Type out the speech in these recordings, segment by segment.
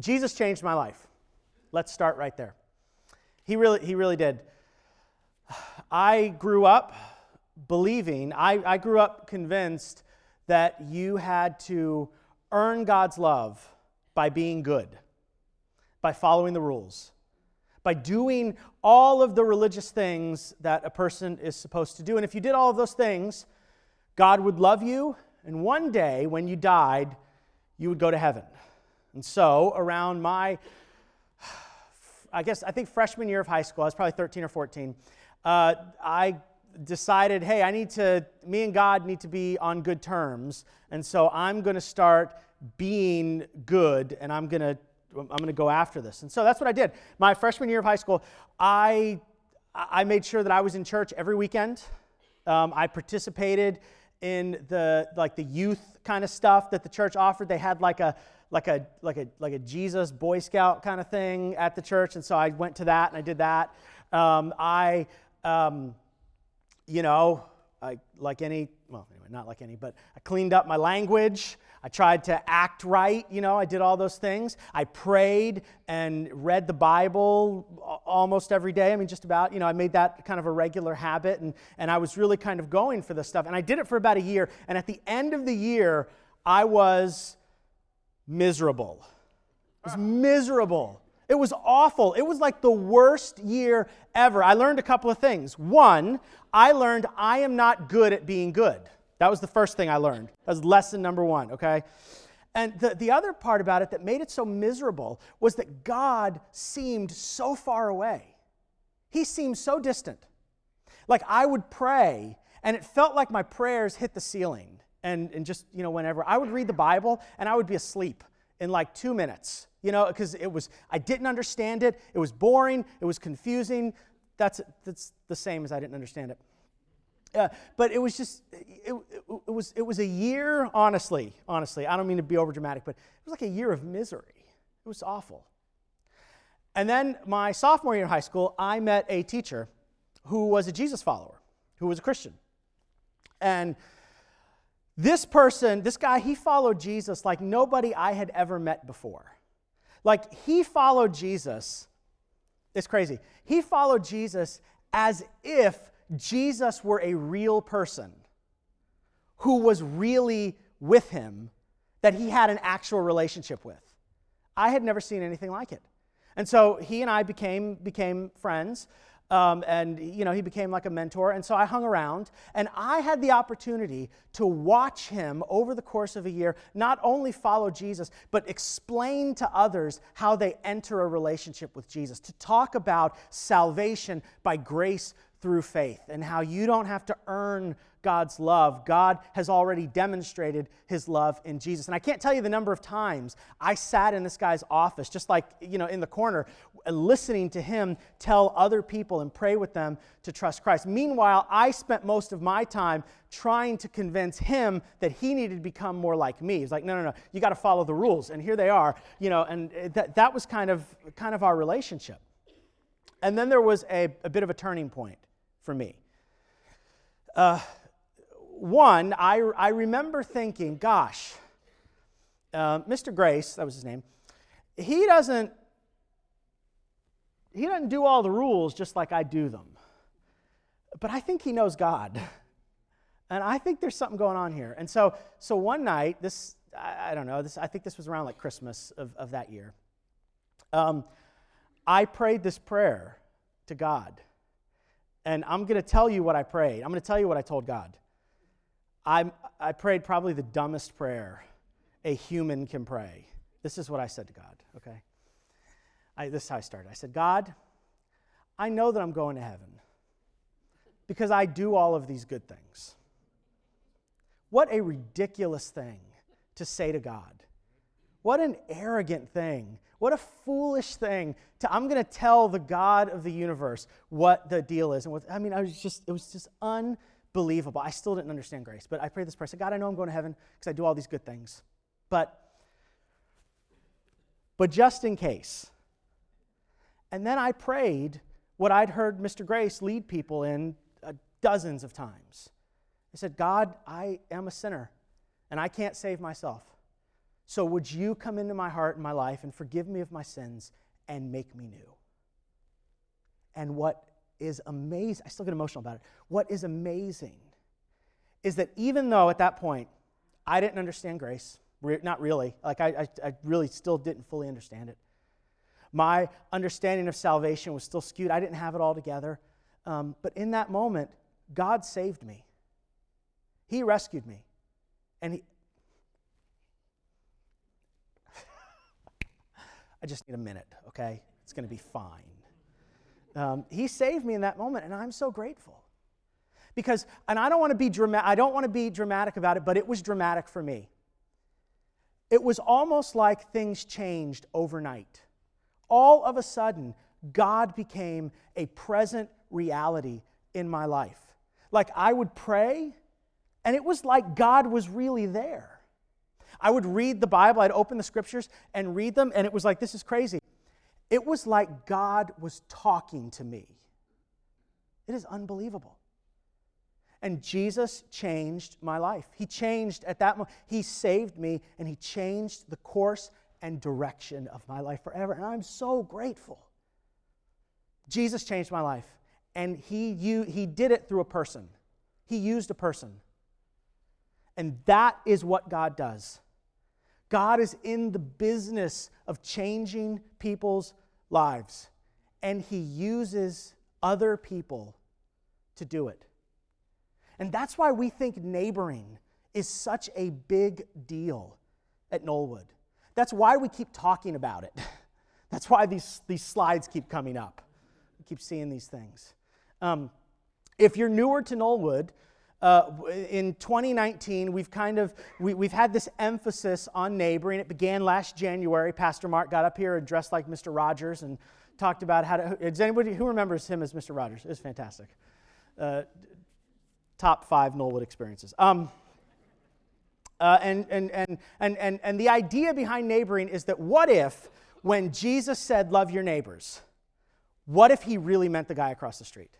Jesus changed my life. Let's start right there. He really, he really did. I grew up believing, I, I grew up convinced that you had to earn God's love by being good, by following the rules, by doing all of the religious things that a person is supposed to do. And if you did all of those things, God would love you, and one day when you died, you would go to heaven. And so, around my, I guess, I think freshman year of high school, I was probably 13 or 14, uh, I decided, hey, I need to, me and God need to be on good terms. And so I'm going to start being good and I'm going to I'm going to go after this. And so that's what I did. My freshman year of high school, I, I made sure that I was in church every weekend. Um, I participated in the like the youth kind of stuff that the church offered. They had like a like a like a like a Jesus Boy Scout kind of thing at the church, and so I went to that and I did that. Um, I um, you know, I, like any, well, anyway, not like any, but I cleaned up my language. I tried to act right, you know, I did all those things. I prayed and read the Bible almost every day. I mean, just about, you know, I made that kind of a regular habit and, and I was really kind of going for this stuff. And I did it for about a year. And at the end of the year, I was miserable. It was miserable. It was awful. It was like the worst year ever. I learned a couple of things. One, I learned I am not good at being good. That was the first thing I learned. That was lesson number one, okay? And the, the other part about it that made it so miserable was that God seemed so far away. He seemed so distant. Like I would pray, and it felt like my prayers hit the ceiling. And, and just, you know, whenever I would read the Bible and I would be asleep in like two minutes you know, because it was, I didn't understand it. It was boring. It was confusing. That's, that's the same as I didn't understand it. Uh, but it was just, it, it, it, was, it was a year, honestly, honestly, I don't mean to be overdramatic, but it was like a year of misery. It was awful. And then my sophomore year in high school, I met a teacher who was a Jesus follower, who was a Christian. And this person, this guy, he followed Jesus like nobody I had ever met before. Like he followed Jesus. It's crazy. He followed Jesus as if Jesus were a real person who was really with him, that he had an actual relationship with. I had never seen anything like it. And so he and I became, became friends. Um, and you know he became like a mentor and so i hung around and i had the opportunity to watch him over the course of a year not only follow jesus but explain to others how they enter a relationship with jesus to talk about salvation by grace through faith and how you don't have to earn God's love. God has already demonstrated his love in Jesus. And I can't tell you the number of times I sat in this guy's office, just like, you know, in the corner, listening to him tell other people and pray with them to trust Christ. Meanwhile, I spent most of my time trying to convince him that he needed to become more like me. He's like, no, no, no, you got to follow the rules. And here they are, you know, and that, that was kind of, kind of our relationship. And then there was a, a bit of a turning point for me. Uh, one, I, I remember thinking, gosh, uh, Mr. Grace, that was his name, he doesn't he doesn't do all the rules just like I do them. But I think he knows God. And I think there's something going on here. And so, so one night, this, I, don't know, this, I think this was around like Christmas of, of that year. Um, I prayed this prayer to God. And I'm going to tell you what I prayed. I'm going to tell you what I told God. I, I prayed probably the dumbest prayer a human can pray. This is what I said to God, okay? I, this is how I started. I said, God, I know that I'm going to heaven because I do all of these good things. What a ridiculous thing to say to God. What an arrogant thing. What a foolish thing to I'm going to tell the God of the universe what the deal is and what I mean I was just it was just unbelievable. I still didn't understand grace, but I prayed this prayer. I said, God, I know I'm going to heaven because I do all these good things. But, but just in case. And then I prayed what I'd heard Mr. Grace lead people in uh, dozens of times. I said, God, I am a sinner and I can't save myself. So would you come into my heart and my life and forgive me of my sins and make me new? And what is amazing, I still get emotional about it. What is amazing is that even though at that point I didn't understand grace, not really, like I, I, I really still didn't fully understand it. My understanding of salvation was still skewed. I didn't have it all together. Um, but in that moment, God saved me. He rescued me. And He. I just need a minute, okay? It's going to be fine. Um, he saved me in that moment, and I'm so grateful. Because, and I don't want to be dramatic, I don't want to be dramatic about it, but it was dramatic for me. It was almost like things changed overnight. All of a sudden, God became a present reality in my life. Like I would pray, and it was like God was really there. I would read the Bible, I'd open the scriptures and read them, and it was like, this is crazy. It was like God was talking to me. It is unbelievable. And Jesus changed my life. He changed at that moment. He saved me and He changed the course and direction of my life forever. And I'm so grateful. Jesus changed my life. And he, you, he did it through a person, He used a person. And that is what God does. God is in the business of changing people's lives, and He uses other people to do it. And that's why we think neighboring is such a big deal at Knollwood. That's why we keep talking about it. That's why these, these slides keep coming up. We keep seeing these things. Um, if you're newer to Knollwood, uh, in 2019, we've kind of we, we've had this emphasis on neighboring. It began last January. Pastor Mark got up here and dressed like Mr. Rogers and talked about how to. Is anybody who remembers him as Mr. Rogers? It was fantastic. Uh, top five Knollwood experiences. Um, and, and, and, and, and, the idea behind neighboring is that what if, when Jesus said, Love your neighbors, what if he really meant the guy across the street?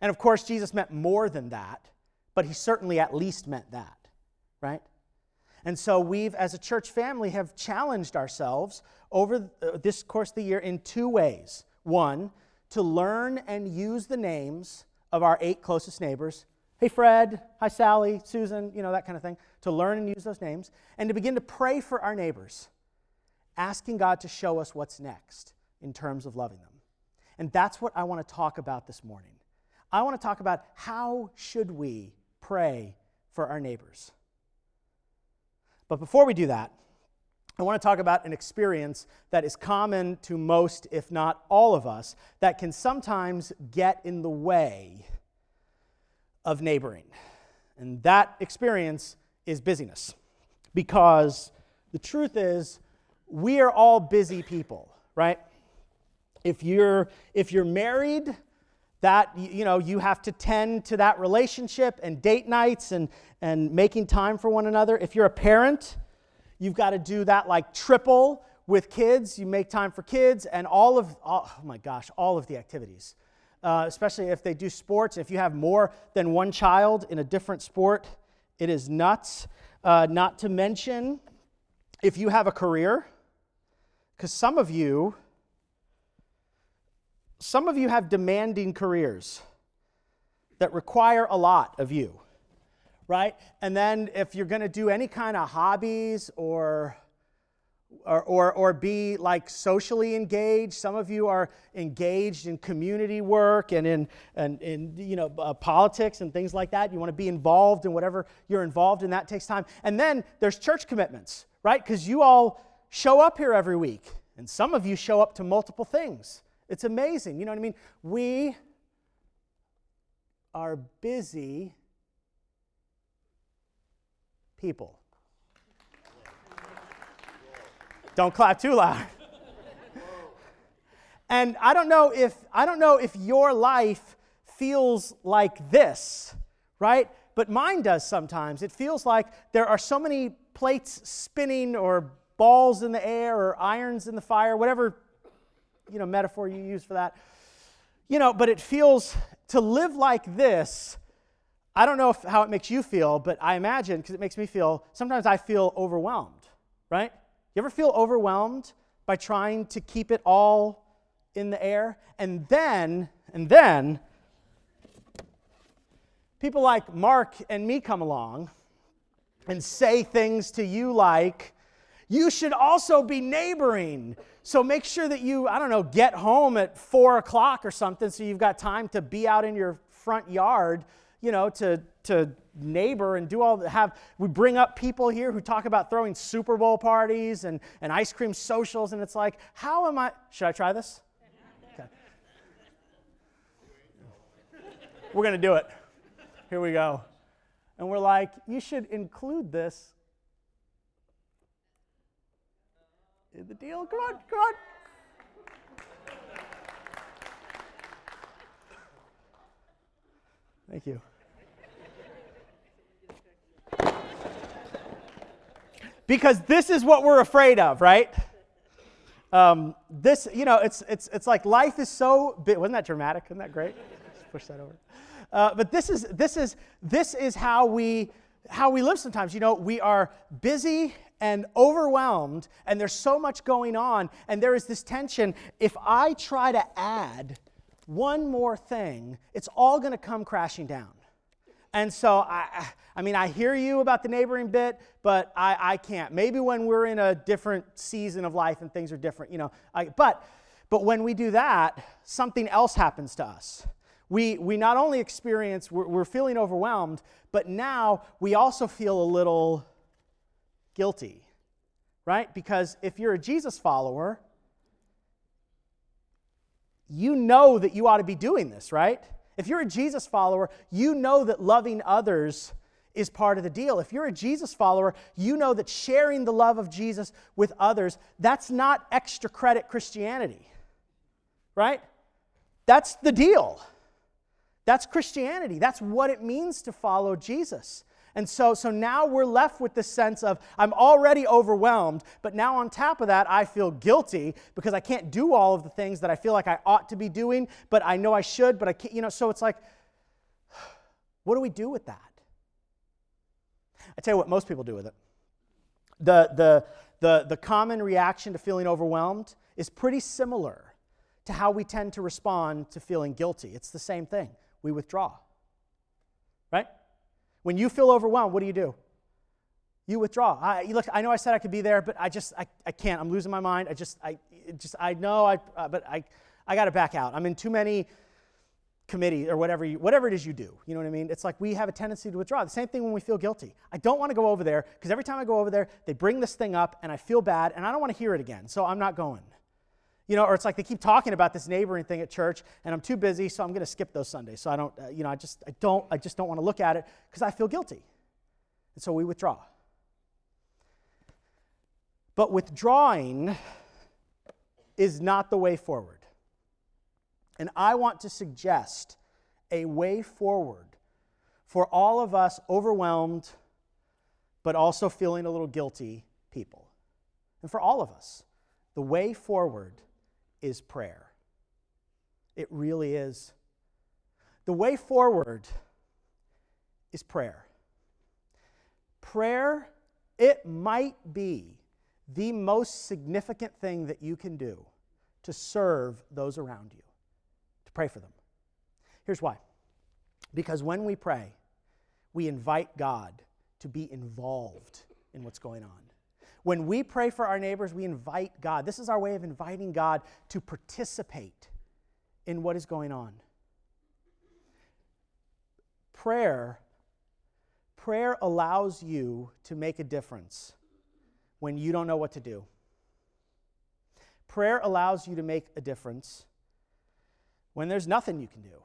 And of course, Jesus meant more than that, but he certainly at least meant that, right? And so we've, as a church family, have challenged ourselves over uh, this course of the year in two ways. One, to learn and use the names of our eight closest neighbors. Hey, Fred. Hi, Sally, Susan, you know, that kind of thing. To learn and use those names. And to begin to pray for our neighbors, asking God to show us what's next in terms of loving them. And that's what I want to talk about this morning. I want to talk about how should we pray for our neighbors. But before we do that, I want to talk about an experience that is common to most, if not all of us, that can sometimes get in the way of neighboring. And that experience is busyness. Because the truth is, we are all busy people, right? If you're, if you're married, that you know you have to tend to that relationship and date nights and, and making time for one another if you're a parent you've got to do that like triple with kids you make time for kids and all of oh my gosh all of the activities uh, especially if they do sports if you have more than one child in a different sport it is nuts uh, not to mention if you have a career because some of you some of you have demanding careers that require a lot of you, right? And then if you're going to do any kind of hobbies or or, or, or be like socially engaged. Some of you are engaged in community work and in, and in you know, uh, politics and things like that. You want to be involved in whatever you're involved in. That takes time. And then there's church commitments, right? Because you all show up here every week. And some of you show up to multiple things. It's amazing. You know what I mean? We are busy people. Don't clap too loud. and I don't know if I don't know if your life feels like this, right? But mine does sometimes. It feels like there are so many plates spinning or balls in the air or irons in the fire, whatever you know, metaphor you use for that. You know, but it feels to live like this. I don't know if, how it makes you feel, but I imagine, because it makes me feel, sometimes I feel overwhelmed. right? You ever feel overwhelmed by trying to keep it all in the air? And then, and then, people like Mark and me come along and say things to you like, you should also be neighboring. So make sure that you, I don't know, get home at four o'clock or something so you've got time to be out in your front yard, you know, to, to neighbor and do all have we bring up people here who talk about throwing super bowl parties and, and ice cream socials and it's like how am i should i try this? Okay. we're going to do it. Here we go. And we're like you should include this. In the deal come on come on thank you because this is what we're afraid of, right? Um, this, you know, it's, it's, it's like life is so big. Wasn't that dramatic? Isn't that great? Just push that over. Uh, but this is, this is, this is how we, how we live sometimes. You know, we are busy and overwhelmed, and there's so much going on, and there is this tension. If I try to add one more thing, it's all going to come crashing down. And so, I, I mean, I hear you about the neighboring bit, but I, I can't. Maybe when we're in a different season of life and things are different, you know. I, but, but when we do that, something else happens to us. We, we not only experience, we're, we're feeling overwhelmed, but now we also feel a little guilty, right? Because if you're a Jesus follower, you know that you ought to be doing this, right? If you're a Jesus follower, you know that loving others is part of the deal. If you're a Jesus follower, you know that sharing the love of Jesus with others, that's not extra credit Christianity. Right? That's the deal. That's Christianity. That's what it means to follow Jesus. And so, so now we're left with this sense of I'm already overwhelmed, but now on top of that, I feel guilty because I can't do all of the things that I feel like I ought to be doing, but I know I should, but I can't, you know, so it's like, what do we do with that? I tell you what most people do with it. The, the, the, the common reaction to feeling overwhelmed is pretty similar to how we tend to respond to feeling guilty. It's the same thing. We withdraw. When you feel overwhelmed, what do you do? You withdraw. I, look, I know I said I could be there, but I just, I, I can't. I'm losing my mind. I just, I just, I know, I, uh, but I, I got to back out. I'm in too many committees or whatever, you, whatever it is you do. You know what I mean? It's like we have a tendency to withdraw. The same thing when we feel guilty. I don't want to go over there because every time I go over there, they bring this thing up and I feel bad and I don't want to hear it again. So I'm not going. You know, or it's like they keep talking about this neighboring thing at church, and I'm too busy, so I'm going to skip those Sundays. So I don't, uh, you know, I just, I don't, I just don't want to look at it because I feel guilty, and so we withdraw. But withdrawing is not the way forward, and I want to suggest a way forward for all of us overwhelmed, but also feeling a little guilty people, and for all of us, the way forward is prayer. It really is. The way forward is prayer. Prayer, it might be the most significant thing that you can do to serve those around you, to pray for them. Here's why because when we pray, we invite God to be involved in what's going on. When we pray for our neighbors, we invite God. This is our way of inviting God to participate in what is going on. Prayer prayer allows you to make a difference when you don't know what to do. Prayer allows you to make a difference when there's nothing you can do.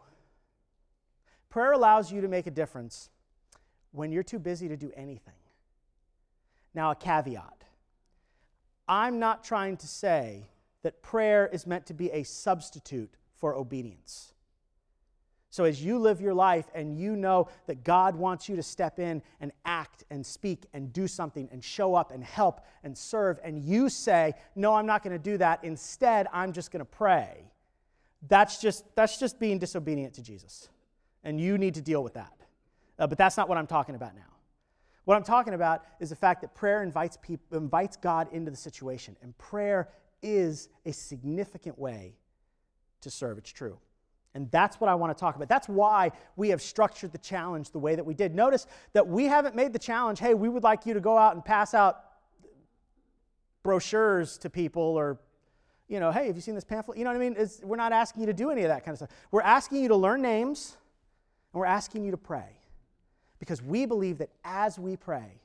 Prayer allows you to make a difference when you're too busy to do anything. Now, a caveat I'm not trying to say that prayer is meant to be a substitute for obedience. So, as you live your life and you know that God wants you to step in and act and speak and do something and show up and help and serve, and you say, No, I'm not going to do that. Instead, I'm just going to pray. That's just, that's just being disobedient to Jesus. And you need to deal with that. Uh, but that's not what I'm talking about now. What I'm talking about is the fact that prayer invites, people, invites God into the situation, and prayer is a significant way to serve. It's true. And that's what I want to talk about. That's why we have structured the challenge the way that we did. Notice that we haven't made the challenge, hey, we would like you to go out and pass out brochures to people or, you know, hey, have you seen this pamphlet? You know what I mean? It's, we're not asking you to do any of that kind of stuff. We're asking you to learn names and we're asking you to pray because we believe that as we pray,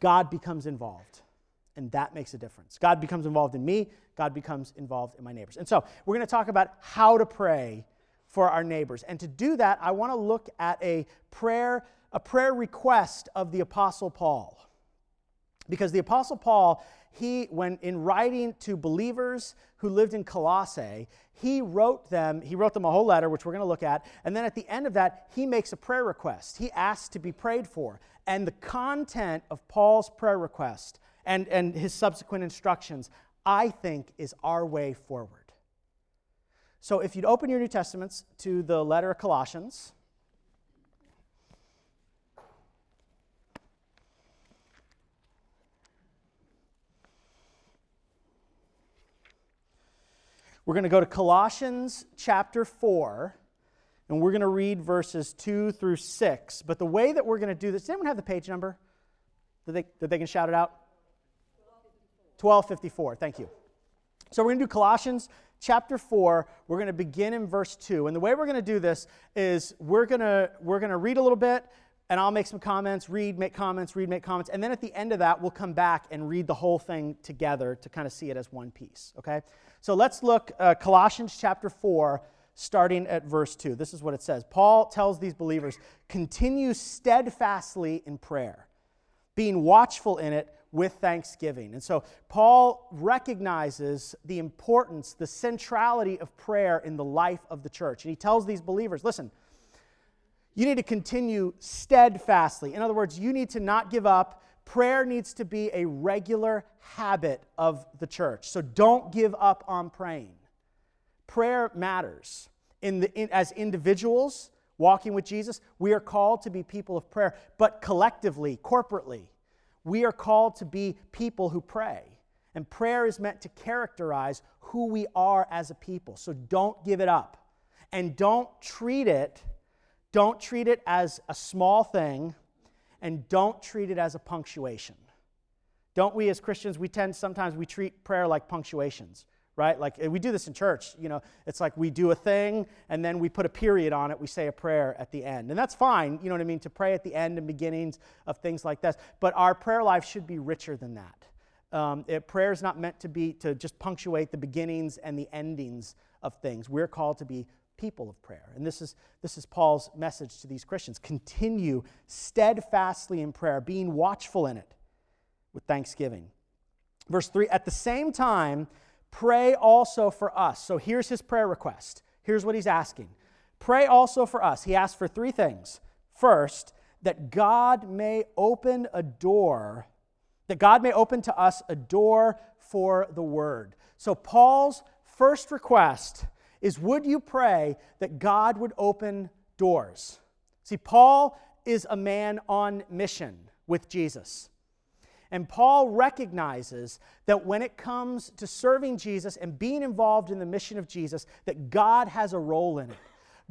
God becomes involved and that makes a difference. God becomes involved in me, God becomes involved in my neighbors. And so we're going to talk about how to pray for our neighbors. And to do that, I want to look at a prayer, a prayer request of the Apostle Paul. Because the Apostle Paul, he, when in writing to believers who lived in Colossae, he wrote them, he wrote them a whole letter, which we're going to look at. And then at the end of that, he makes a prayer request. He asks to be prayed for. And the content of Paul's prayer request and, and his subsequent instructions, I think, is our way forward. So if you'd open your New Testaments to the letter of Colossians, We're going to go to Colossians chapter 4, and we're going to read verses 2 through 6. But the way that we're going to do this, does anyone have the page number? That they, that they can shout it out? 1254. Thank you. So we're going to do Colossians chapter 4. We're going to begin in verse 2. And the way we're going to do this is we're going to we're going to read a little bit and I'll make some comments, read, make comments, read, make comments, and then at the end of that we'll come back and read the whole thing together to kind of see it as one piece, okay? So let's look uh, Colossians chapter 4 starting at verse 2. This is what it says. Paul tells these believers, "Continue steadfastly in prayer, being watchful in it with thanksgiving. And so Paul recognizes the importance, the centrality of prayer in the life of the church. And he tells these believers listen, you need to continue steadfastly. In other words, you need to not give up. Prayer needs to be a regular habit of the church. So don't give up on praying. Prayer matters. In the, in, as individuals walking with Jesus, we are called to be people of prayer, but collectively, corporately, we are called to be people who pray. And prayer is meant to characterize who we are as a people. So don't give it up. And don't treat it don't treat it as a small thing and don't treat it as a punctuation. Don't we as Christians we tend sometimes we treat prayer like punctuations right? Like we do this in church, you know, it's like we do a thing and then we put a period on it, we say a prayer at the end. And that's fine, you know what I mean, to pray at the end and beginnings of things like this. But our prayer life should be richer than that. Um, it, prayer is not meant to be to just punctuate the beginnings and the endings of things. We're called to be people of prayer. And this is, this is Paul's message to these Christians. Continue steadfastly in prayer, being watchful in it with thanksgiving. Verse 3 At the same time, Pray also for us. So here's his prayer request. Here's what he's asking Pray also for us. He asked for three things. First, that God may open a door, that God may open to us a door for the word. So Paul's first request is would you pray that God would open doors? See, Paul is a man on mission with Jesus. And Paul recognizes that when it comes to serving Jesus and being involved in the mission of Jesus, that God has a role in it.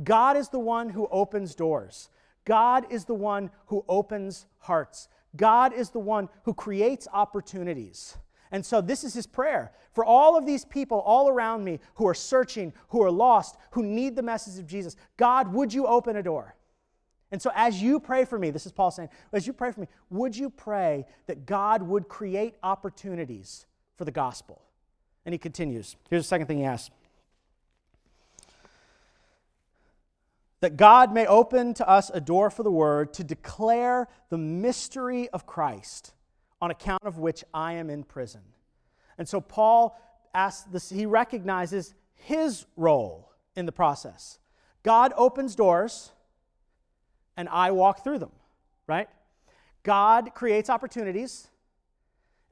God is the one who opens doors. God is the one who opens hearts. God is the one who creates opportunities. And so, this is his prayer for all of these people all around me who are searching, who are lost, who need the message of Jesus. God, would you open a door? And so, as you pray for me, this is Paul saying, as you pray for me, would you pray that God would create opportunities for the gospel? And he continues. Here's the second thing he asks that God may open to us a door for the word to declare the mystery of Christ, on account of which I am in prison. And so, Paul asks this, he recognizes his role in the process. God opens doors and I walk through them, right? God creates opportunities,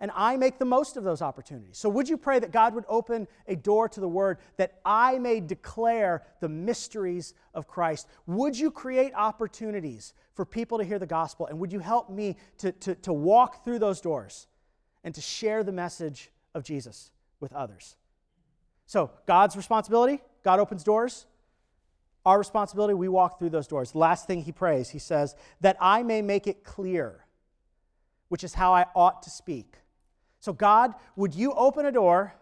and I make the most of those opportunities. So, would you pray that God would open a door to the Word that I may declare the mysteries of Christ? Would you create opportunities for people to hear the gospel? And would you help me to, to, to walk through those doors and to share the message of Jesus with others? So, God's responsibility, God opens doors. Our responsibility, we walk through those doors. Last thing he prays, he says, that I may make it clear, which is how I ought to speak. So, God, would you open a door?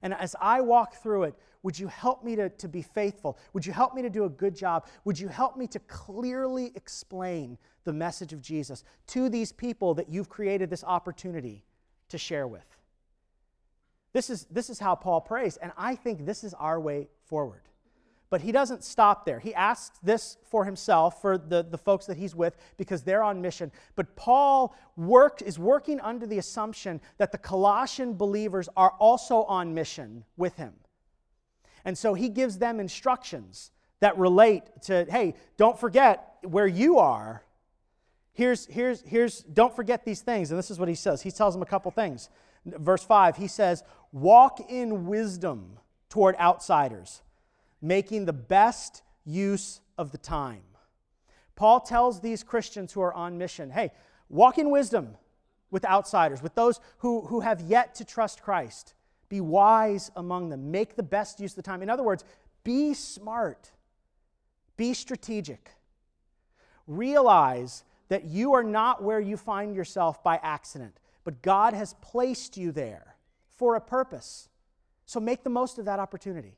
And as I walk through it, would you help me to, to be faithful? Would you help me to do a good job? Would you help me to clearly explain the message of Jesus to these people that you've created this opportunity to share with? This is, this is how Paul prays, and I think this is our way forward. But he doesn't stop there. He asks this for himself, for the, the folks that he's with, because they're on mission. But Paul worked, is working under the assumption that the Colossian believers are also on mission with him. And so he gives them instructions that relate to hey, don't forget where you are. Here's, here's, here's, don't forget these things. And this is what he says. He tells them a couple things. Verse 5, he says, Walk in wisdom toward outsiders making the best use of the time. Paul tells these Christians who are on mission hey, walk in wisdom with outsiders, with those who, who have yet to trust Christ. Be wise among them. Make the best use of the time. In other words, be smart, be strategic. Realize that you are not where you find yourself by accident, but God has placed you there for a purpose. So make the most of that opportunity.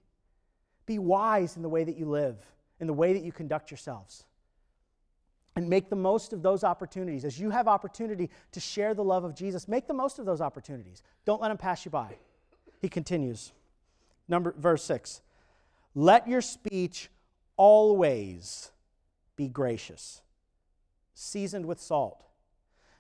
Be wise in the way that you live, in the way that you conduct yourselves. And make the most of those opportunities. As you have opportunity to share the love of Jesus, make the most of those opportunities. Don't let them pass you by. He continues. Number verse 6. Let your speech always be gracious, seasoned with salt.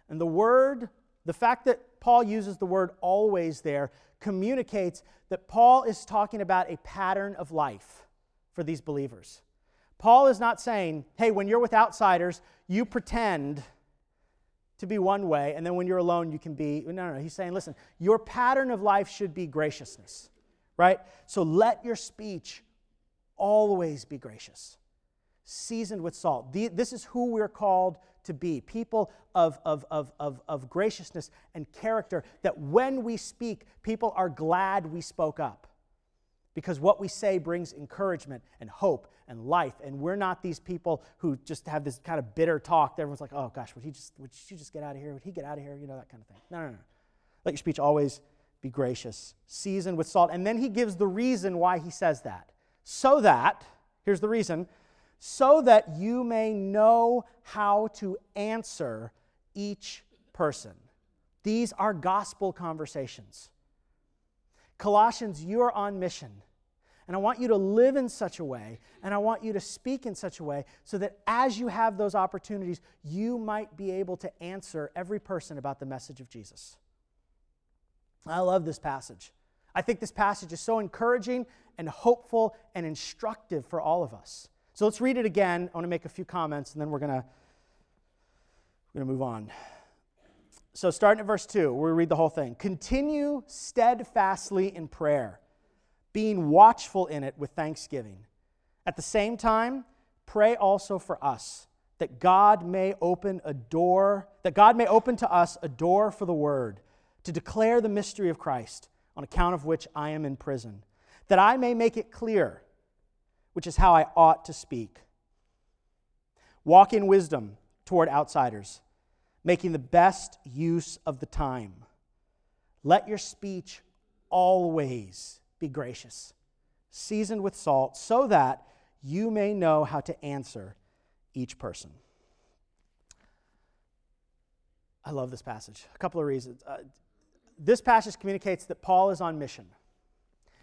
And the word, the fact that Paul uses the word always there communicates that Paul is talking about a pattern of life for these believers. Paul is not saying, hey, when you're with outsiders, you pretend to be one way, and then when you're alone, you can be. No, no, no. He's saying, listen, your pattern of life should be graciousness, right? So let your speech always be gracious, seasoned with salt. This is who we're called to be people of, of, of, of, of graciousness and character, that when we speak, people are glad we spoke up. Because what we say brings encouragement and hope and life. And we're not these people who just have this kind of bitter talk. That everyone's like, oh gosh, would, he just, would you just get out of here? Would he get out of here? You know, that kind of thing. No, no, no. Let your speech always be gracious, seasoned with salt. And then he gives the reason why he says that. So that, here's the reason, so that you may know how to answer each person. These are gospel conversations. Colossians, you are on mission. And I want you to live in such a way, and I want you to speak in such a way, so that as you have those opportunities, you might be able to answer every person about the message of Jesus. I love this passage. I think this passage is so encouraging and hopeful and instructive for all of us. So let's read it again. I want to make a few comments and then we're going to we're going to move on. So starting at verse 2, we read the whole thing. Continue steadfastly in prayer, being watchful in it with thanksgiving. At the same time, pray also for us that God may open a door, that God may open to us a door for the word to declare the mystery of Christ, on account of which I am in prison, that I may make it clear which is how I ought to speak. Walk in wisdom toward outsiders, making the best use of the time. Let your speech always be gracious, seasoned with salt, so that you may know how to answer each person. I love this passage. A couple of reasons. Uh, this passage communicates that Paul is on mission,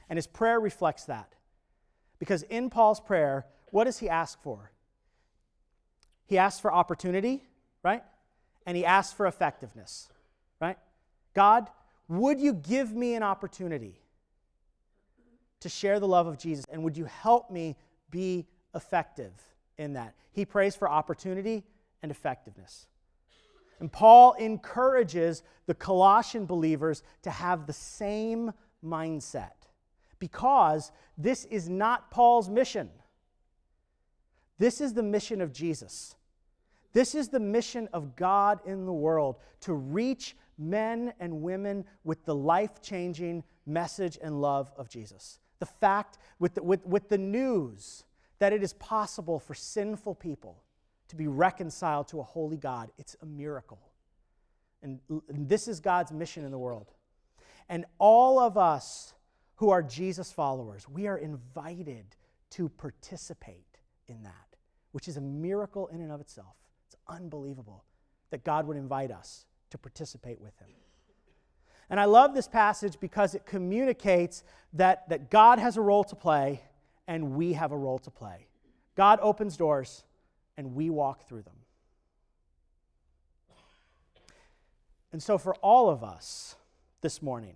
and his prayer reflects that. Because in Paul's prayer, what does he ask for? He asks for opportunity, right? And he asks for effectiveness, right? God, would you give me an opportunity to share the love of Jesus? And would you help me be effective in that? He prays for opportunity and effectiveness. And Paul encourages the Colossian believers to have the same mindset because this is not Paul's mission. This is the mission of Jesus. This is the mission of God in the world to reach men and women with the life changing message and love of Jesus. The fact, with the, with, with the news that it is possible for sinful people to be reconciled to a holy God, it's a miracle. And, and this is God's mission in the world. And all of us who are Jesus followers, we are invited to participate in that, which is a miracle in and of itself. It's unbelievable that God would invite us to participate with Him. And I love this passage because it communicates that, that God has a role to play and we have a role to play. God opens doors and we walk through them. And so, for all of us this morning,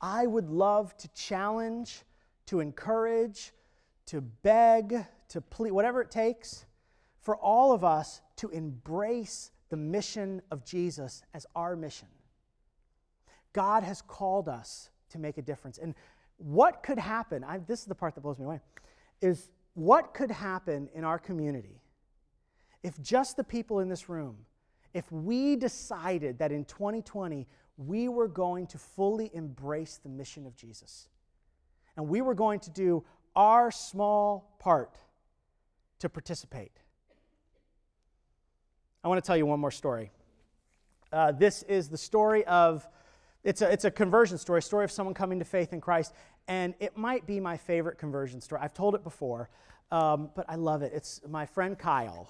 I would love to challenge, to encourage, to beg, to plead, whatever it takes, for all of us to embrace the mission of Jesus as our mission. God has called us to make a difference. And what could happen, I, this is the part that blows me away, is what could happen in our community if just the people in this room, if we decided that in 2020 we were going to fully embrace the mission of Jesus and we were going to do our small part to participate. I want to tell you one more story. Uh, this is the story of, it's a, it's a conversion story, a story of someone coming to faith in Christ. And it might be my favorite conversion story. I've told it before, um, but I love it. It's my friend Kyle.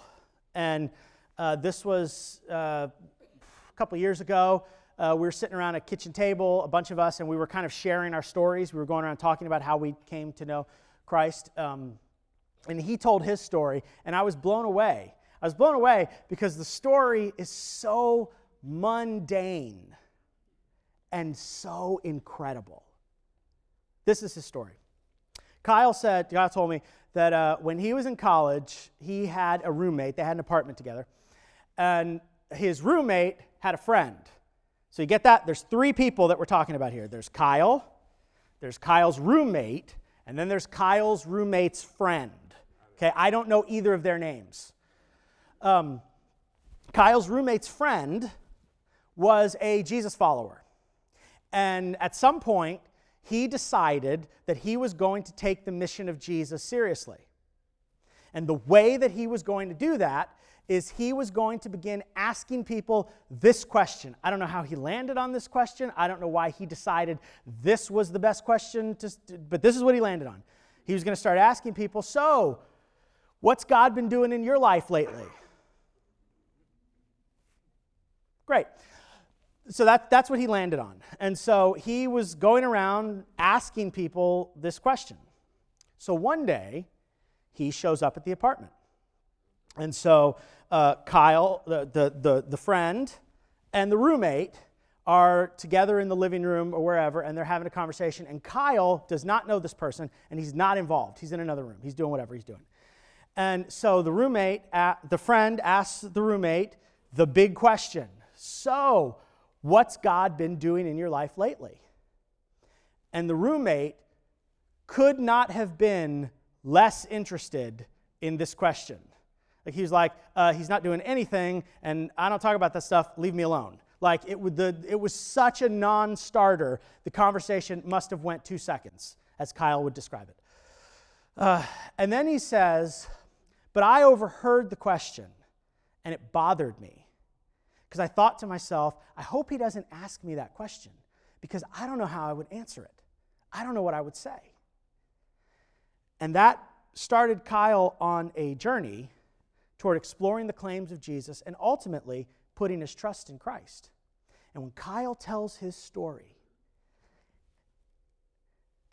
And uh, this was uh, a couple years ago. Uh, we were sitting around a kitchen table, a bunch of us, and we were kind of sharing our stories. We were going around talking about how we came to know Christ. Um, and he told his story, and I was blown away I was blown away because the story is so mundane and so incredible. This is his story. Kyle said, God told me that uh, when he was in college, he had a roommate. They had an apartment together. And his roommate had a friend. So you get that? There's three people that we're talking about here there's Kyle, there's Kyle's roommate, and then there's Kyle's roommate's friend. Okay, I don't know either of their names um, Kyle's roommate's friend was a Jesus follower. And at some point, he decided that he was going to take the mission of Jesus seriously. And the way that he was going to do that is he was going to begin asking people this question. I don't know how he landed on this question. I don't know why he decided this was the best question, to, but this is what he landed on. He was going to start asking people, So, what's God been doing in your life lately? Great. So that, that's what he landed on. And so he was going around asking people this question. So one day, he shows up at the apartment. And so uh, Kyle, the, the, the, the friend, and the roommate are together in the living room or wherever, and they're having a conversation. And Kyle does not know this person, and he's not involved. He's in another room. He's doing whatever he's doing. And so the roommate, the friend asks the roommate the big question so, what's God been doing in your life lately? And the roommate could not have been less interested in this question. Like he was like, uh, he's not doing anything, and I don't talk about that stuff. Leave me alone. Like it, would, the, it was such a non-starter. The conversation must have went two seconds, as Kyle would describe it. Uh, and then he says, "But I overheard the question, and it bothered me because I thought to myself, I hope he doesn't ask me that question because I don't know how I would answer it. I don't know what I would say. And that started Kyle on a journey toward exploring the claims of Jesus and ultimately putting his trust in Christ. And when Kyle tells his story,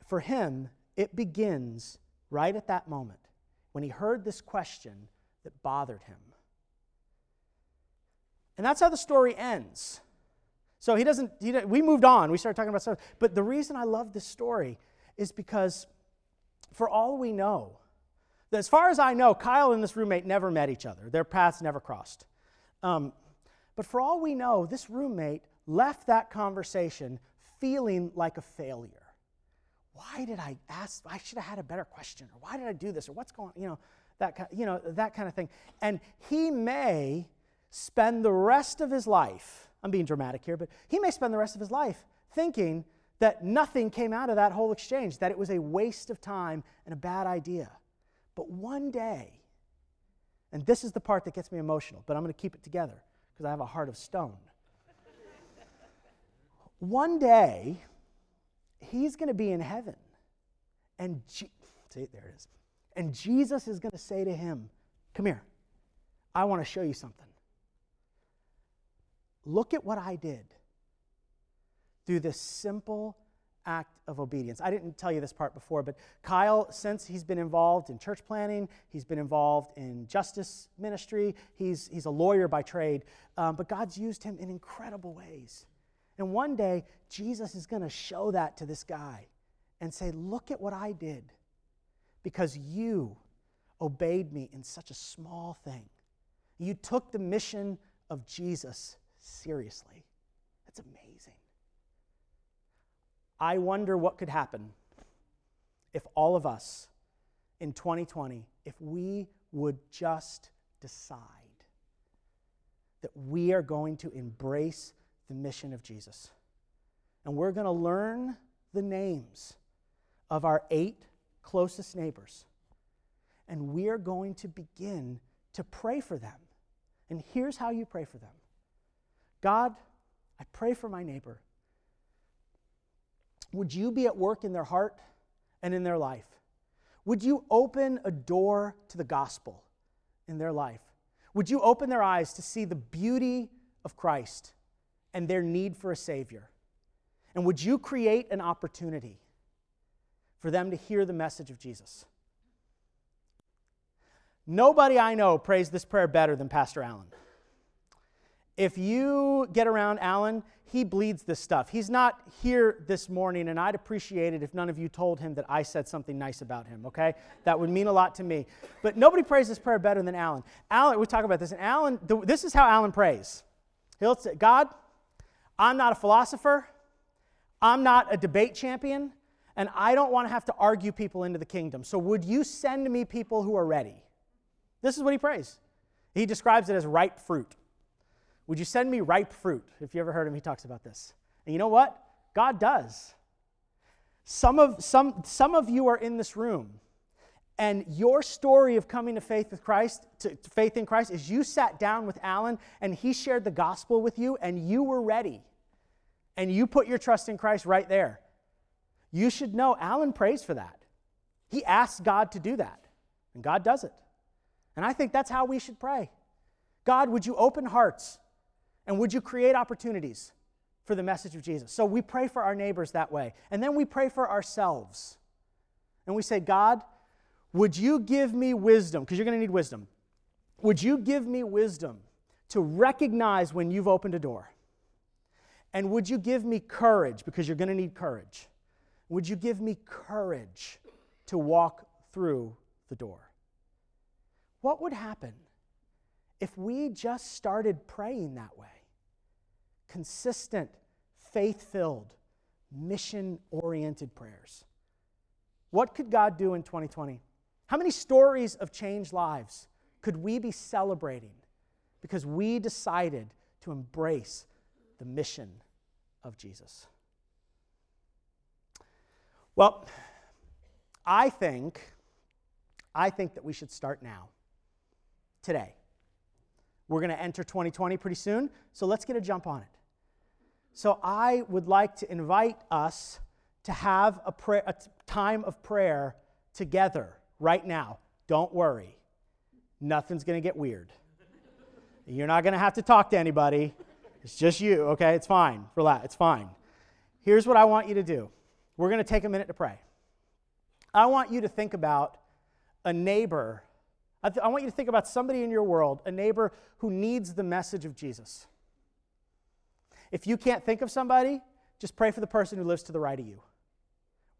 for him, it begins right at that moment when he heard this question that bothered him. And that's how the story ends. So he doesn't, he, we moved on. We started talking about stuff. But the reason I love this story is because, for all we know, as far as I know, Kyle and this roommate never met each other. Their paths never crossed. Um, But for all we know, this roommate left that conversation feeling like a failure. Why did I ask? I should have had a better question. Or why did I do this? Or what's going on? You know, that kind, you know, that kind of thing. And he may spend the rest of his life, I'm being dramatic here, but he may spend the rest of his life thinking that nothing came out of that whole exchange, that it was a waste of time and a bad idea. But one day, and this is the part that gets me emotional, but I'm going to keep it together because I have a heart of stone. one day, he's going to be in heaven. And Je- see, there it is. And Jesus is going to say to him, Come here, I want to show you something. Look at what I did through this simple act of obedience. I didn't tell you this part before, but Kyle, since he's been involved in church planning, he's been involved in justice ministry, he's, he's a lawyer by trade, um, but God's used him in incredible ways. And one day, Jesus is going to show that to this guy and say, Look at what I did because you obeyed me in such a small thing. You took the mission of Jesus seriously. That's amazing. I wonder what could happen if all of us in 2020, if we would just decide that we are going to embrace the mission of Jesus. And we're going to learn the names of our eight closest neighbors. And we are going to begin to pray for them. And here's how you pray for them God, I pray for my neighbor. Would you be at work in their heart and in their life? Would you open a door to the gospel in their life? Would you open their eyes to see the beauty of Christ and their need for a Savior? And would you create an opportunity for them to hear the message of Jesus? Nobody I know prays this prayer better than Pastor Alan. If you get around Alan, he bleeds this stuff. He's not here this morning, and I'd appreciate it if none of you told him that I said something nice about him, okay? That would mean a lot to me. But nobody prays this prayer better than Alan. Alan, we talk about this, and Alan, this is how Alan prays. He'll say, God, I'm not a philosopher, I'm not a debate champion, and I don't want to have to argue people into the kingdom. So would you send me people who are ready? This is what he prays. He describes it as ripe fruit. Would you send me ripe fruit? If you ever heard him, he talks about this. And you know what? God does. Some of, some, some of you are in this room, and your story of coming to faith with Christ, to, to faith in Christ, is you sat down with Alan and he shared the gospel with you, and you were ready. And you put your trust in Christ right there. You should know Alan prays for that. He asks God to do that, and God does it. And I think that's how we should pray. God, would you open hearts and would you create opportunities for the message of Jesus? So we pray for our neighbors that way. And then we pray for ourselves. And we say, God, would you give me wisdom? Because you're going to need wisdom. Would you give me wisdom to recognize when you've opened a door? And would you give me courage? Because you're going to need courage. Would you give me courage to walk through the door? What would happen if we just started praying that way? Consistent, faith filled, mission oriented prayers. What could God do in 2020? How many stories of changed lives could we be celebrating because we decided to embrace the mission of Jesus? Well, I think I think that we should start now today. We're going to enter 2020 pretty soon, so let's get a jump on it. So I would like to invite us to have a, prayer, a time of prayer together right now. Don't worry, nothing's going to get weird. You're not going to have to talk to anybody. It's just you, okay? It's fine. Relax, it's fine. Here's what I want you to do we're going to take a minute to pray. I want you to think about a neighbor I, th- I want you to think about somebody in your world, a neighbor who needs the message of Jesus. If you can't think of somebody, just pray for the person who lives to the right of you.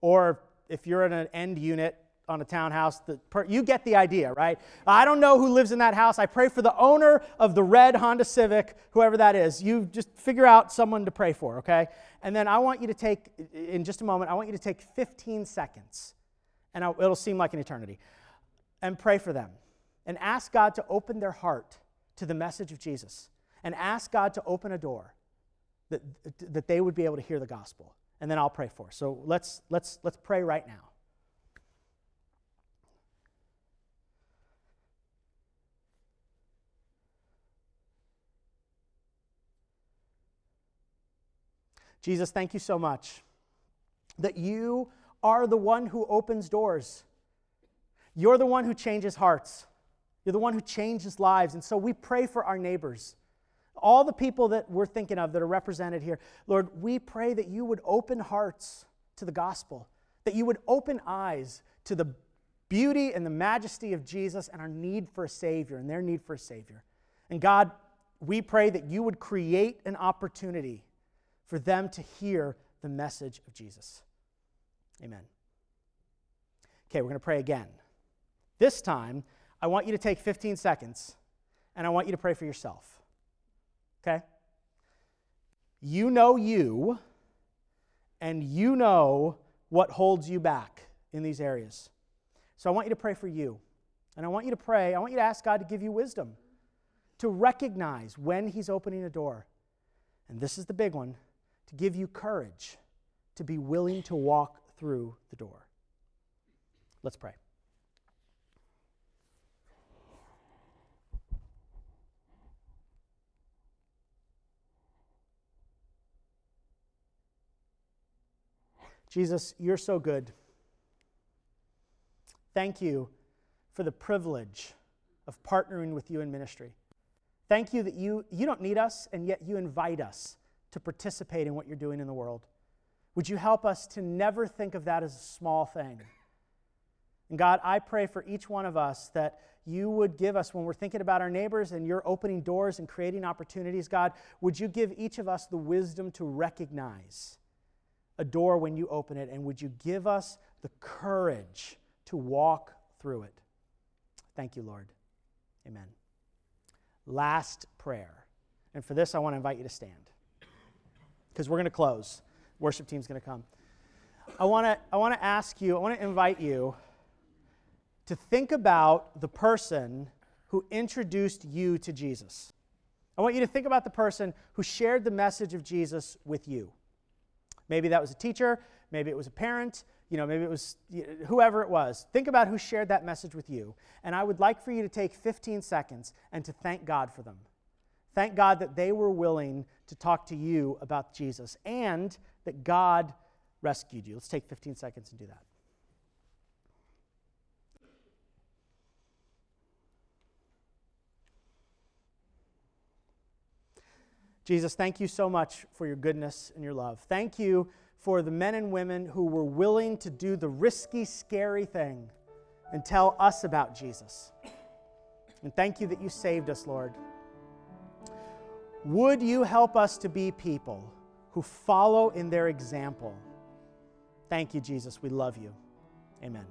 Or if you're in an end unit, on a townhouse. Per, you get the idea, right? I don't know who lives in that house. I pray for the owner of the red Honda Civic, whoever that is. You just figure out someone to pray for, okay? And then I want you to take, in just a moment, I want you to take 15 seconds, and I'll, it'll seem like an eternity, and pray for them. And ask God to open their heart to the message of Jesus. And ask God to open a door that, that they would be able to hear the gospel. And then I'll pray for. So let's, let's, let's pray right now. Jesus, thank you so much that you are the one who opens doors. You're the one who changes hearts. You're the one who changes lives. And so we pray for our neighbors, all the people that we're thinking of that are represented here. Lord, we pray that you would open hearts to the gospel, that you would open eyes to the beauty and the majesty of Jesus and our need for a Savior and their need for a Savior. And God, we pray that you would create an opportunity for them to hear the message of Jesus. Amen. Okay, we're going to pray again. This time, I want you to take 15 seconds and I want you to pray for yourself. Okay? You know you, and you know what holds you back in these areas. So I want you to pray for you. And I want you to pray, I want you to ask God to give you wisdom to recognize when He's opening a door. And this is the big one to give you courage to be willing to walk through the door. Let's pray. Jesus, you're so good. Thank you for the privilege of partnering with you in ministry. Thank you that you, you don't need us, and yet you invite us to participate in what you're doing in the world. Would you help us to never think of that as a small thing? And God, I pray for each one of us that you would give us, when we're thinking about our neighbors and you're opening doors and creating opportunities, God, would you give each of us the wisdom to recognize a door when you open it? And would you give us the courage to walk through it? Thank you, Lord. Amen. Last prayer. And for this, I want to invite you to stand because we're going to close. Worship team's going to come. I want to I want to ask you, I want to invite you to think about the person who introduced you to Jesus. I want you to think about the person who shared the message of Jesus with you. Maybe that was a teacher, maybe it was a parent, you know, maybe it was whoever it was. Think about who shared that message with you. And I would like for you to take 15 seconds and to thank God for them. Thank God that they were willing to talk to you about Jesus and that God rescued you. Let's take 15 seconds and do that. Jesus, thank you so much for your goodness and your love. Thank you for the men and women who were willing to do the risky, scary thing and tell us about Jesus. And thank you that you saved us, Lord. Would you help us to be people who follow in their example? Thank you, Jesus. We love you. Amen.